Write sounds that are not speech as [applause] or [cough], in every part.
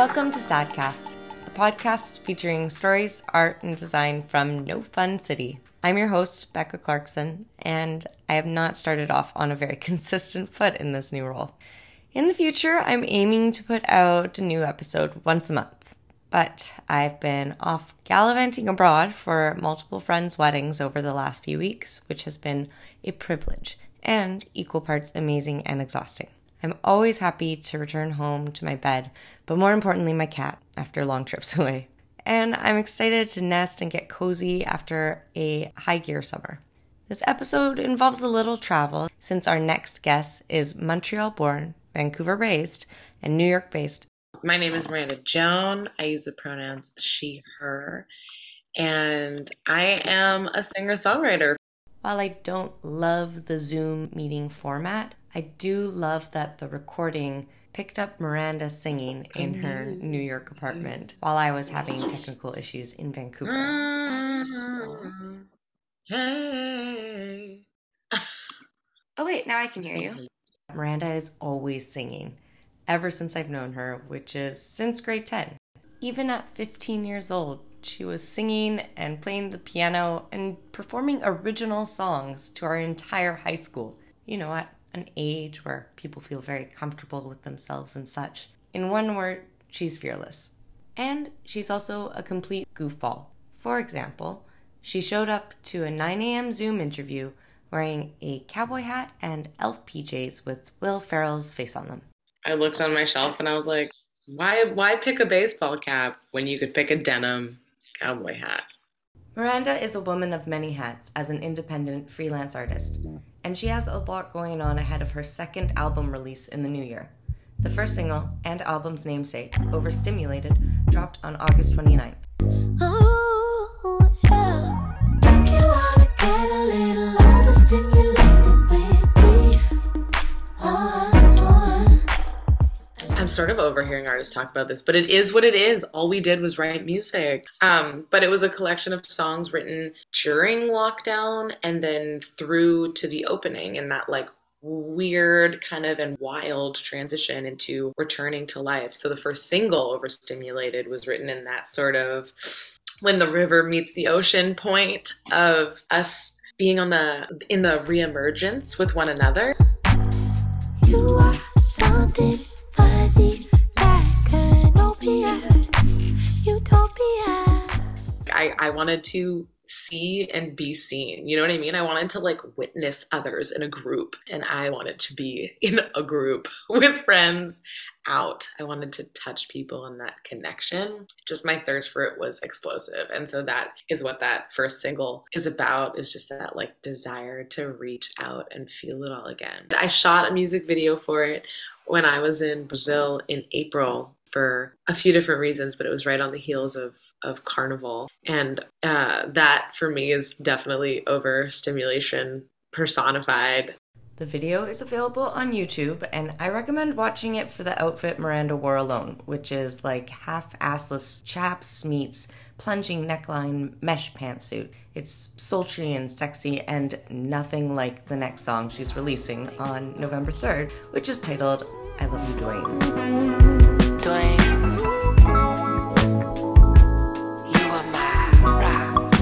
Welcome to Sadcast, a podcast featuring stories, art, and design from No Fun City. I'm your host, Becca Clarkson, and I have not started off on a very [laughs] consistent foot in this new role. In the future, I'm aiming to put out a new episode once a month, but I've been off gallivanting abroad for multiple friends' weddings over the last few weeks, which has been a privilege and equal parts amazing and exhausting. I'm always happy to return home to my bed, but more importantly, my cat after long trips [laughs] away. And I'm excited to nest and get cozy after a high gear summer. This episode involves a little travel since our next guest is Montreal born, Vancouver raised, and New York based. My name is Miranda Joan. I use the pronouns she, her, and I am a singer songwriter. While I don't love the Zoom meeting format, I do love that the recording picked up Miranda singing in her New York apartment while I was having technical issues in Vancouver. Hey. [laughs] Oh, wait, now I can hear you. Miranda is always singing, ever since I've known her, which is since grade 10. Even at 15 years old, she was singing and playing the piano and performing original songs to our entire high school. You know, at an age where people feel very comfortable with themselves and such. In one word, she's fearless. And she's also a complete goofball. For example, she showed up to a 9 a.m. Zoom interview wearing a cowboy hat and elf PJs with Will Ferrell's face on them. I looked on my shelf and I was like, why why pick a baseball cap when you could pick a denim cowboy hat? Miranda is a woman of many hats as an independent freelance artist, and she has a lot going on ahead of her second album release in the new year. The first single and album's namesake, Overstimulated, dropped on August 29th. Sort of overhearing artists talk about this, but it is what it is. All we did was write music. Um, but it was a collection of songs written during lockdown and then through to the opening and that like weird kind of and wild transition into returning to life. So the first single, Overstimulated, was written in that sort of when the river meets the ocean point of us being on the in the reemergence with one another. You are something fuzzy like an opiate. Utopia. I, I wanted to see and be seen. You know what I mean? I wanted to like witness others in a group and I wanted to be [laughs] in a group with friends out. I wanted to touch people and that connection. Just my thirst for it was explosive. And so that is what that first single is about is just that like desire to reach out and feel it all again. I shot a music video for it when I was in Brazil in April for a few different reasons, but it was right on the heels of of Carnival, and uh, that for me is definitely overstimulation personified. The video is available on YouTube, and I recommend watching it for the outfit Miranda wore alone, which is like half assless chaps meets plunging neckline mesh pantsuit. It's sultry and sexy, and nothing like the next song she's releasing on November 3rd, which is titled I Love You, Dwayne. Dwayne. You are my rock.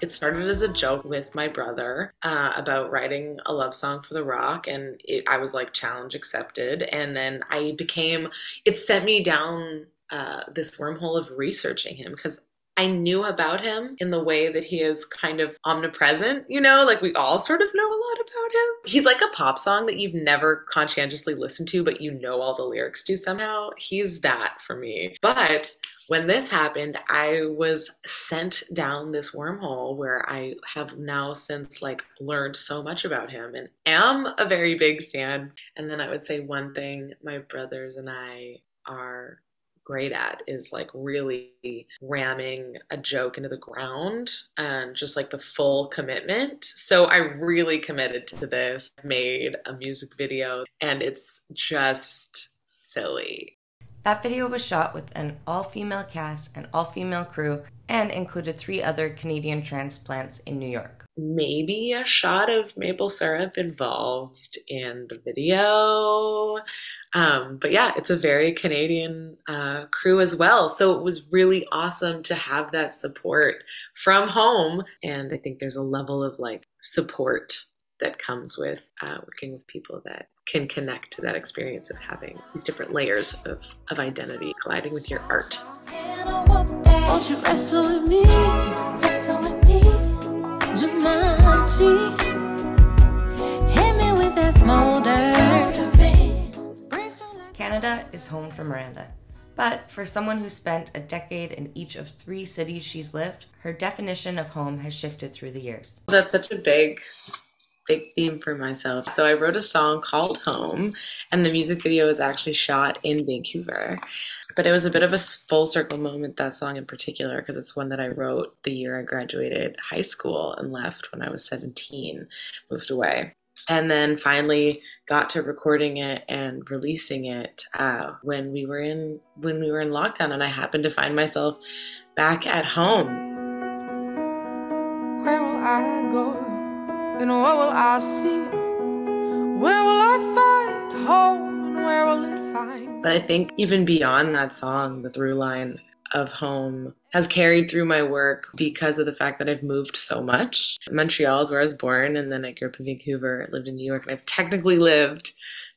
It started as a joke with my brother uh, about writing a love song for The Rock, and it, I was like, challenge accepted. And then I became, it sent me down uh, this wormhole of researching him because I knew about him in the way that he is kind of omnipresent, you know, like we all sort of know a lot about him. He's like a pop song that you've never conscientiously listened to, but you know all the lyrics to somehow. He's that for me. But when this happened, I was sent down this wormhole where I have now since like learned so much about him and am a very big fan. And then I would say one thing my brothers and I are great at is like really ramming a joke into the ground and just like the full commitment. So I really committed to this, made a music video, and it's just silly. That video was shot with an all female cast and all female crew and included three other Canadian transplants in New York. Maybe a shot of maple syrup involved in the video. Um, but yeah, it's a very Canadian uh, crew as well. So it was really awesome to have that support from home. And I think there's a level of like support that comes with uh, working with people that can connect to that experience of having these different layers of, of identity colliding with your art. Hit me with that smoldering. Canada is home for Miranda. But for someone who spent a decade in each of three cities she's lived, her definition of home has shifted through the years. That's such a big, big theme for myself. So I wrote a song called Home, and the music video was actually shot in Vancouver. But it was a bit of a full circle moment, that song in particular, because it's one that I wrote the year I graduated high school and left when I was 17, moved away. And then finally got to recording it and releasing it uh, when we were in when we were in lockdown, and I happened to find myself back at home Where will I go? And what will I see? Where will I find home? And where will it find? But I think even beyond that song, the through line of home has carried through my work because of the fact that I've moved so much. Montreal is where I was born, and then I grew up in Vancouver, lived in New York, and I've technically lived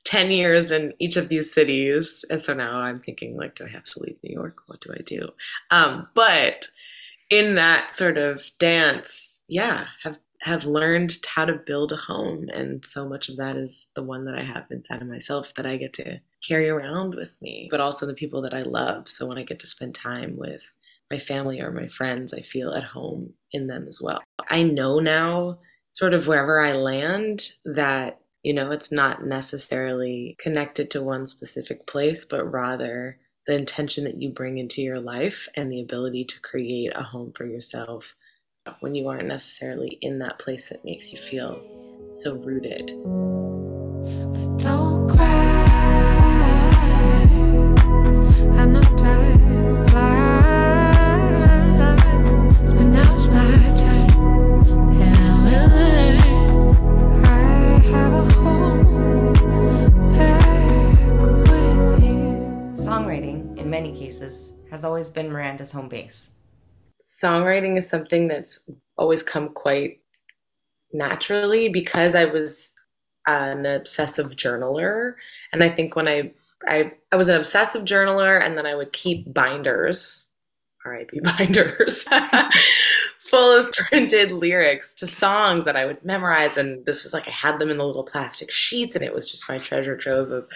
10 years in each of these cities. And so now I'm thinking, like, do I have to leave New York? What do I do? Um, but in that sort of dance, yeah, have have learned how to build a home and so much of that is the one that I have inside of myself that I get to carry around with me, but also the people that I love. So when I get to spend time with my family or my friends, I feel at home in them as well. I know now, sort of wherever I land, that, you know, it's not necessarily connected to one specific place, but rather the intention that you bring into your life and the ability to create a home for yourself when you aren't necessarily in that place that makes you feel so rooted. Don't cry. Many cases, has always been Miranda's home base. Songwriting is something that's always come quite naturally because I was an obsessive journaler. And I think when I, I, I was an obsessive journaler and then I would keep binders, RIP [laughs] binders, [laughs] full of printed lyrics to songs that I would memorize. And this is like I had them in the little plastic sheets and it was just my treasure trove of,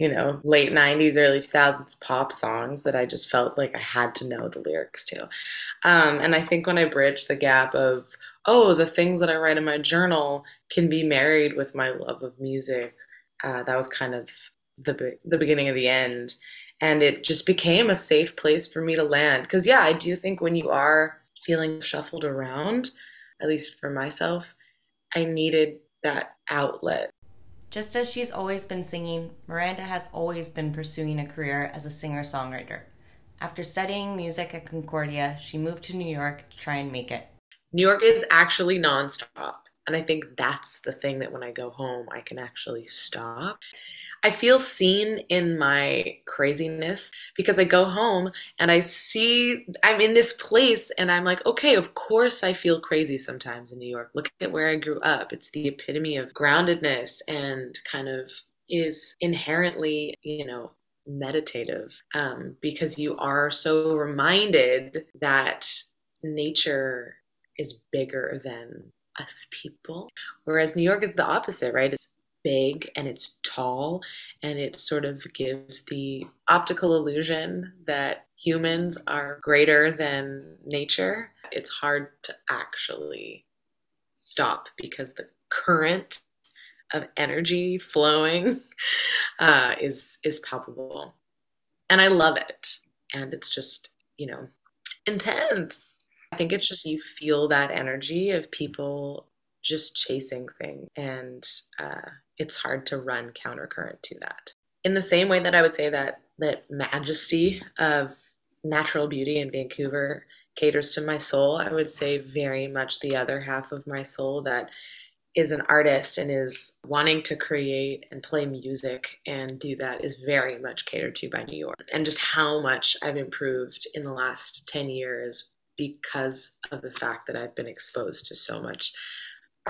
you know, late 90s, early 2000s pop songs that I just felt like I had to know the lyrics to. Um, and I think when I bridged the gap of, oh, the things that I write in my journal can be married with my love of music, uh, that was kind of the the beginning of the end. And it just became a safe place for me to land. Because, yeah, I do think when you are feeling shuffled around, at least for myself, I needed that outlet. Just as she's always been singing, Miranda has always been pursuing a career as a singer songwriter. After studying music at Concordia, she moved to New York to try and make it. New York is actually nonstop. And I think that's the thing that when I go home, I can actually stop. I feel seen in my craziness because I go home and I see I'm in this place and I'm like, okay, of course I feel crazy sometimes in New York. Look at where I grew up. It's the epitome of groundedness and kind of is inherently, you know, meditative um, because you are so reminded that nature is bigger than us people. Whereas New York is the opposite, right? It's big and it's tall and it sort of gives the optical illusion that humans are greater than nature. It's hard to actually stop because the current of energy flowing [laughs] uh, is is palpable, and I love it. And it's just you know intense. I think it's just you feel that energy of people just chasing things, and uh, it's hard to run countercurrent to that. In the same way that I would say that that majesty of natural beauty in Vancouver caters to my soul, I would say very much the other half of my soul that is an artist and is wanting to create and play music and do that is very much catered to by New York. And just how much I've improved in the last 10 years because of the fact that I've been exposed to so much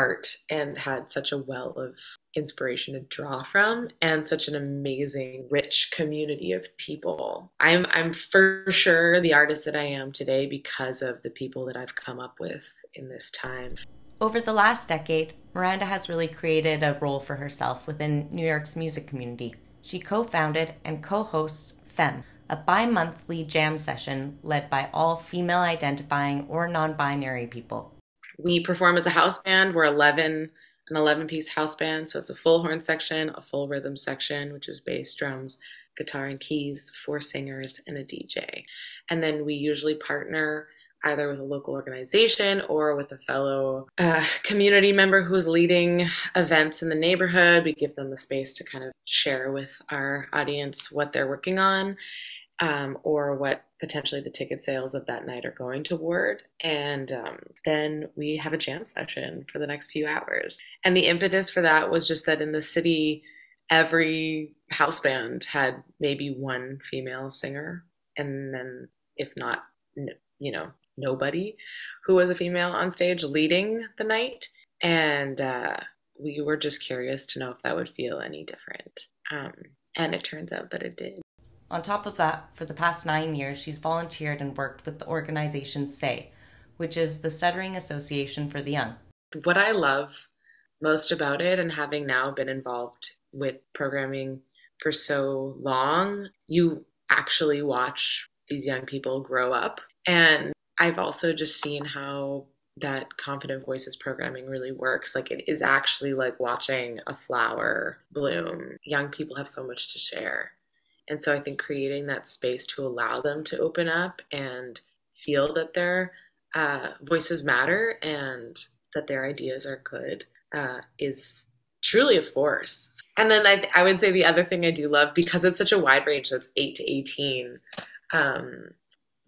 art and had such a well of inspiration to draw from and such an amazing rich community of people. I'm I'm for sure the artist that I am today because of the people that I've come up with in this time. Over the last decade, Miranda has really created a role for herself within New York's music community. She co founded and co hosts FEM, a bi monthly jam session led by all female identifying or non binary people. We perform as a house band. We're 11, an 11 piece house band. So it's a full horn section, a full rhythm section, which is bass, drums, guitar, and keys, four singers, and a DJ. And then we usually partner either with a local organization or with a fellow uh, community member who's leading events in the neighborhood. We give them the space to kind of share with our audience what they're working on um, or what potentially the ticket sales of that night are going toward. And um, then we have a jam session for the next few hours. And the impetus for that was just that in the city, every house band had maybe one female singer. And then, if not, you know, nobody who was a female on stage leading the night. And uh, we were just curious to know if that would feel any different. Um, and it turns out that it did. On top of that, for the past nine years, she's volunteered and worked with the organization SAY, which is the Stuttering Association for the Young. What I love most about it, and having now been involved with programming for so long, you actually watch these young people grow up. And I've also just seen how that confident voices programming really works. Like it is actually like watching a flower bloom. Young people have so much to share. And so I think creating that space to allow them to open up and feel that their uh, voices matter and that their ideas are good uh, is truly a force. And then I, I would say the other thing I do love because it's such a wide range, that's eight to 18. Um,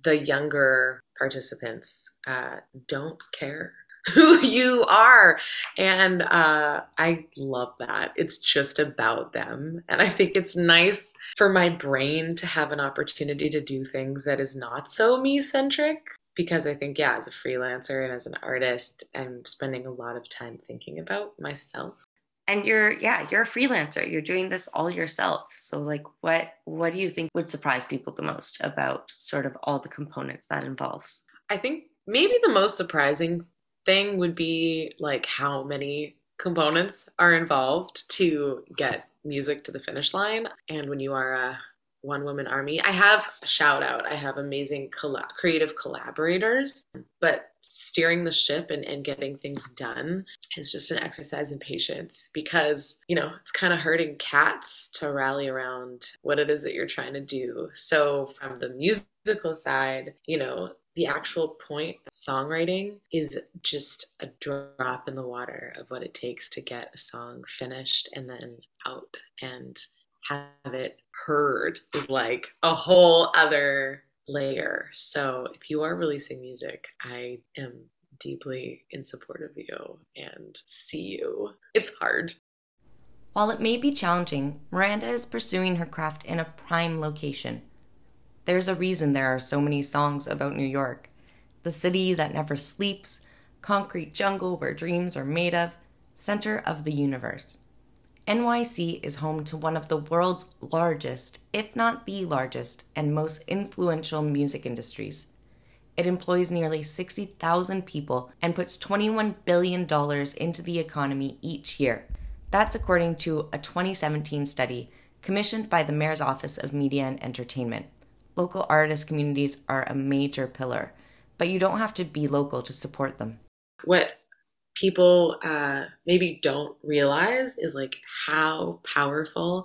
the younger participants uh, don't care [laughs] who you are. And uh, I love that. It's just about them. And I think it's nice for my brain to have an opportunity to do things that is not so me centric. Because I think, yeah, as a freelancer and as an artist, I'm spending a lot of time thinking about myself and you're yeah you're a freelancer you're doing this all yourself so like what what do you think would surprise people the most about sort of all the components that involves i think maybe the most surprising thing would be like how many components are involved to get music to the finish line. And when you are a one woman army i have a shout out. I have amazing creative collaborators but steering the ship and, and getting things done is just an exercise in patience because you know it's kind of hurting cats to rally around what it is that you're trying to do. So from the musical side you know the actual point of songwriting is just a drop in the water of what it takes to get a song finished and then out and have it heard is like a whole other layer. So if you are releasing music, I am deeply in support of you and see you. It's hard. While it may be challenging, Miranda is pursuing her craft in a prime location. There's a reason there are so many songs about New York the city that never sleeps, concrete jungle where dreams are made of, center of the universe. NYC is home to one of the world's largest, if not the largest, and most influential music industries. It employs nearly 60,000 people and puts $21 billion into the economy each year. That's according to a 2017 study commissioned by the Mayor's Office of Media and Entertainment. Local artist communities are a major pillar, but you don't have to be local to support them. What people uh, maybe don't realize is like how powerful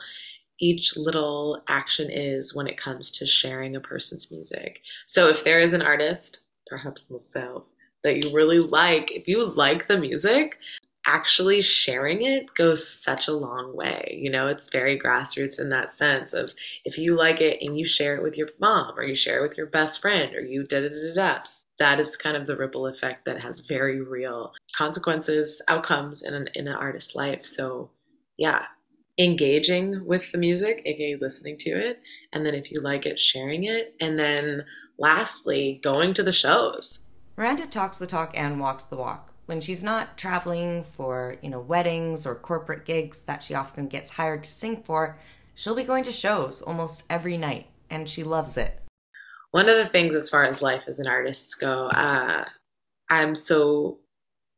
each little action is when it comes to sharing a person's music. So if there is an artist, perhaps myself, that you really like, if you like the music, actually sharing it goes such a long way. You know, it's very grassroots in that sense of if you like it and you share it with your mom or you share it with your best friend or you da da da da that is kind of the ripple effect that has very real consequences, outcomes in an in an artist's life. So yeah, engaging with the music, aka listening to it, and then if you like it, sharing it, and then lastly, going to the shows. Miranda talks the talk and walks the walk. When she's not traveling for, you know, weddings or corporate gigs that she often gets hired to sing for, she'll be going to shows almost every night, and she loves it. One of the things, as far as life as an artist go, uh, I'm so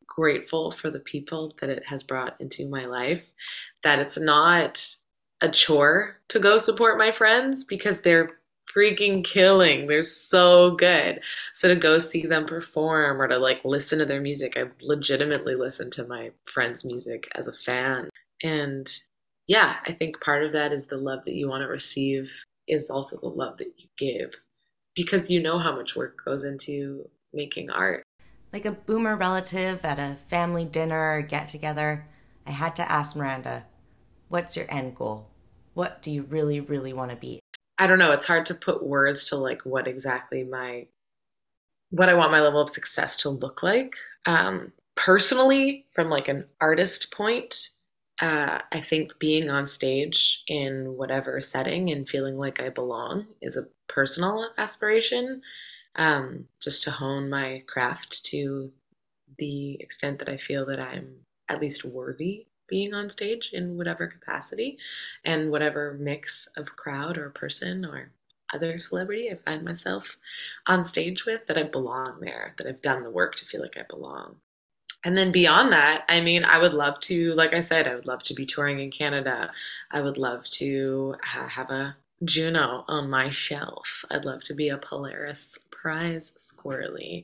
grateful for the people that it has brought into my life. That it's not a chore to go support my friends because they're freaking killing. They're so good. So to go see them perform or to like listen to their music, I legitimately listen to my friends' music as a fan. And yeah, I think part of that is the love that you want to receive is also the love that you give because you know how much work goes into making art. Like a boomer relative at a family dinner or get together, I had to ask Miranda, What's your end goal? What do you really, really want to be? I don't know, it's hard to put words to like what exactly my what I want my level of success to look like. Um, personally, from like an artist point, uh, I think being on stage in whatever setting and feeling like I belong is a personal aspiration. Um, just to hone my craft to the extent that I feel that I'm at least worthy being on stage in whatever capacity and whatever mix of crowd or person or other celebrity I find myself on stage with, that I belong there, that I've done the work to feel like I belong. And then beyond that, I mean, I would love to, like I said, I would love to be touring in Canada. I would love to ha- have a Juno on my shelf. I'd love to be a Polaris Prize squirrely.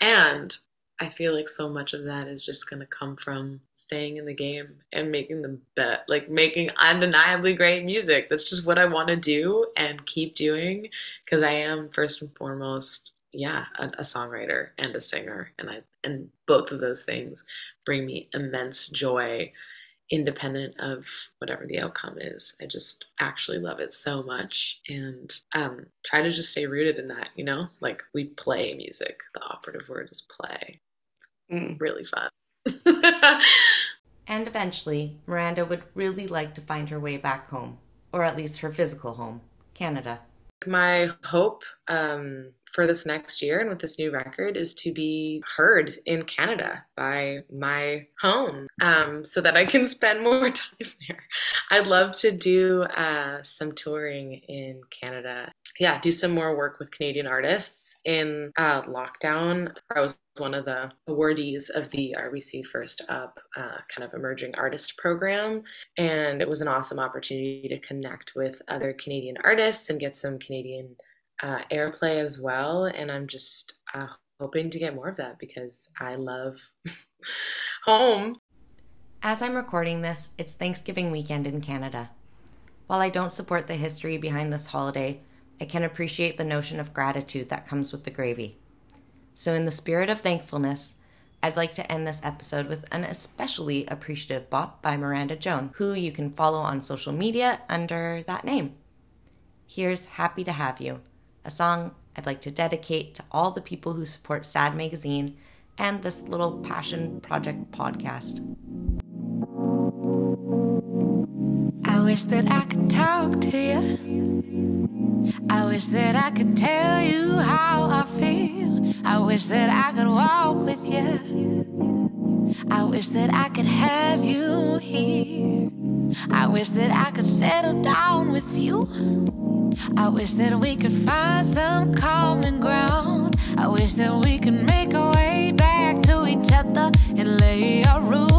And I feel like so much of that is just going to come from staying in the game and making the bet, like making undeniably great music. That's just what I want to do and keep doing because I am first and foremost, yeah, a, a songwriter and a singer, and I and both of those things bring me immense joy, independent of whatever the outcome is. I just actually love it so much and um, try to just stay rooted in that. You know, like we play music. The operative word is play Mm. really fun. [laughs] And eventually, Miranda would really like to find her way back home, or at least her physical home, Canada. My hope um, for this next year and with this new record is to be heard in Canada by my home um, so that I can [laughs] spend more time there. I'd love to do uh, some touring in Canada. Yeah, do some more work with Canadian artists. In uh, lockdown, I was one of the awardees of the RBC First Up uh, kind of emerging artist program. And it was an awesome opportunity to connect with other Canadian artists and get some Canadian uh, airplay as well. And I'm just uh, hoping to get more of that because I love [laughs] home. As I'm recording this, it's Thanksgiving weekend in Canada. While I don't support the history behind this holiday, I can appreciate the notion of gratitude that comes with the gravy. So, in the spirit of thankfulness, I'd like to end this episode with an especially appreciative bop by Miranda Joan, who you can follow on social media under that name. Here's Happy to Have You, a song I'd like to dedicate to all the people who support Sad Magazine and this little passion project podcast. I wish that I could talk to you. I wish that I could tell you how I feel. I wish that I could walk with you. I wish that I could have you here. I wish that I could settle down with you. I wish that we could find some common ground. I wish that we could make our way back to each other and lay our roots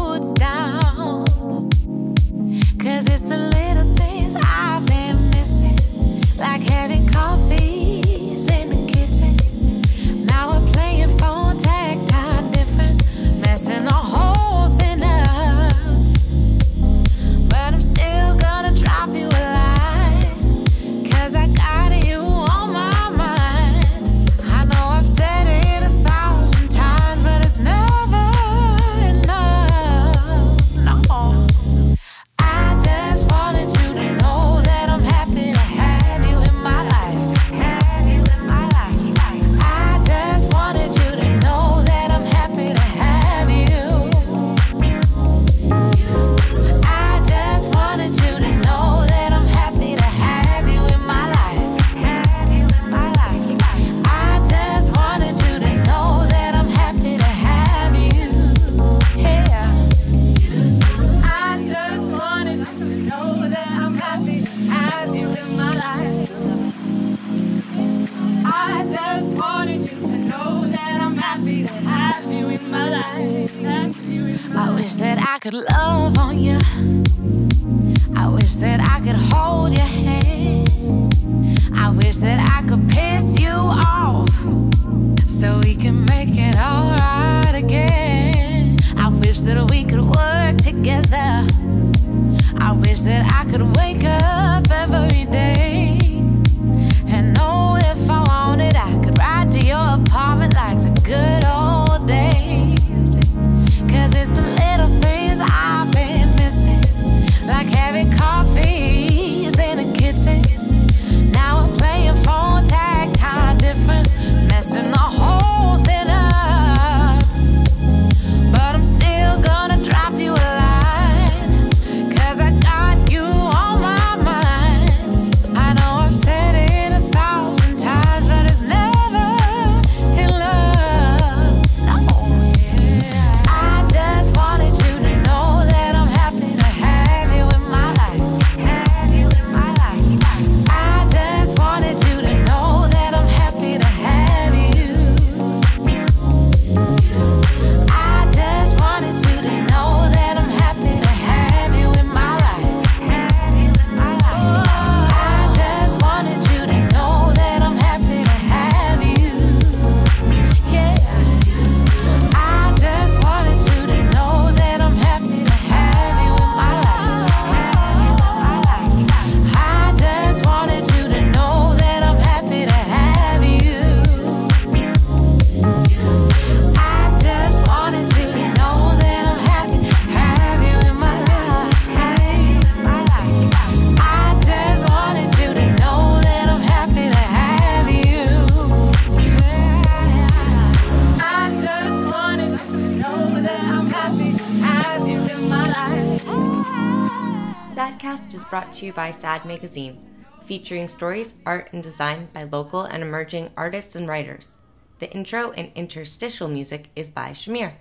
coffees by SAD Magazine, featuring stories, art, and design by local and emerging artists and writers. The intro and interstitial music is by Shamir.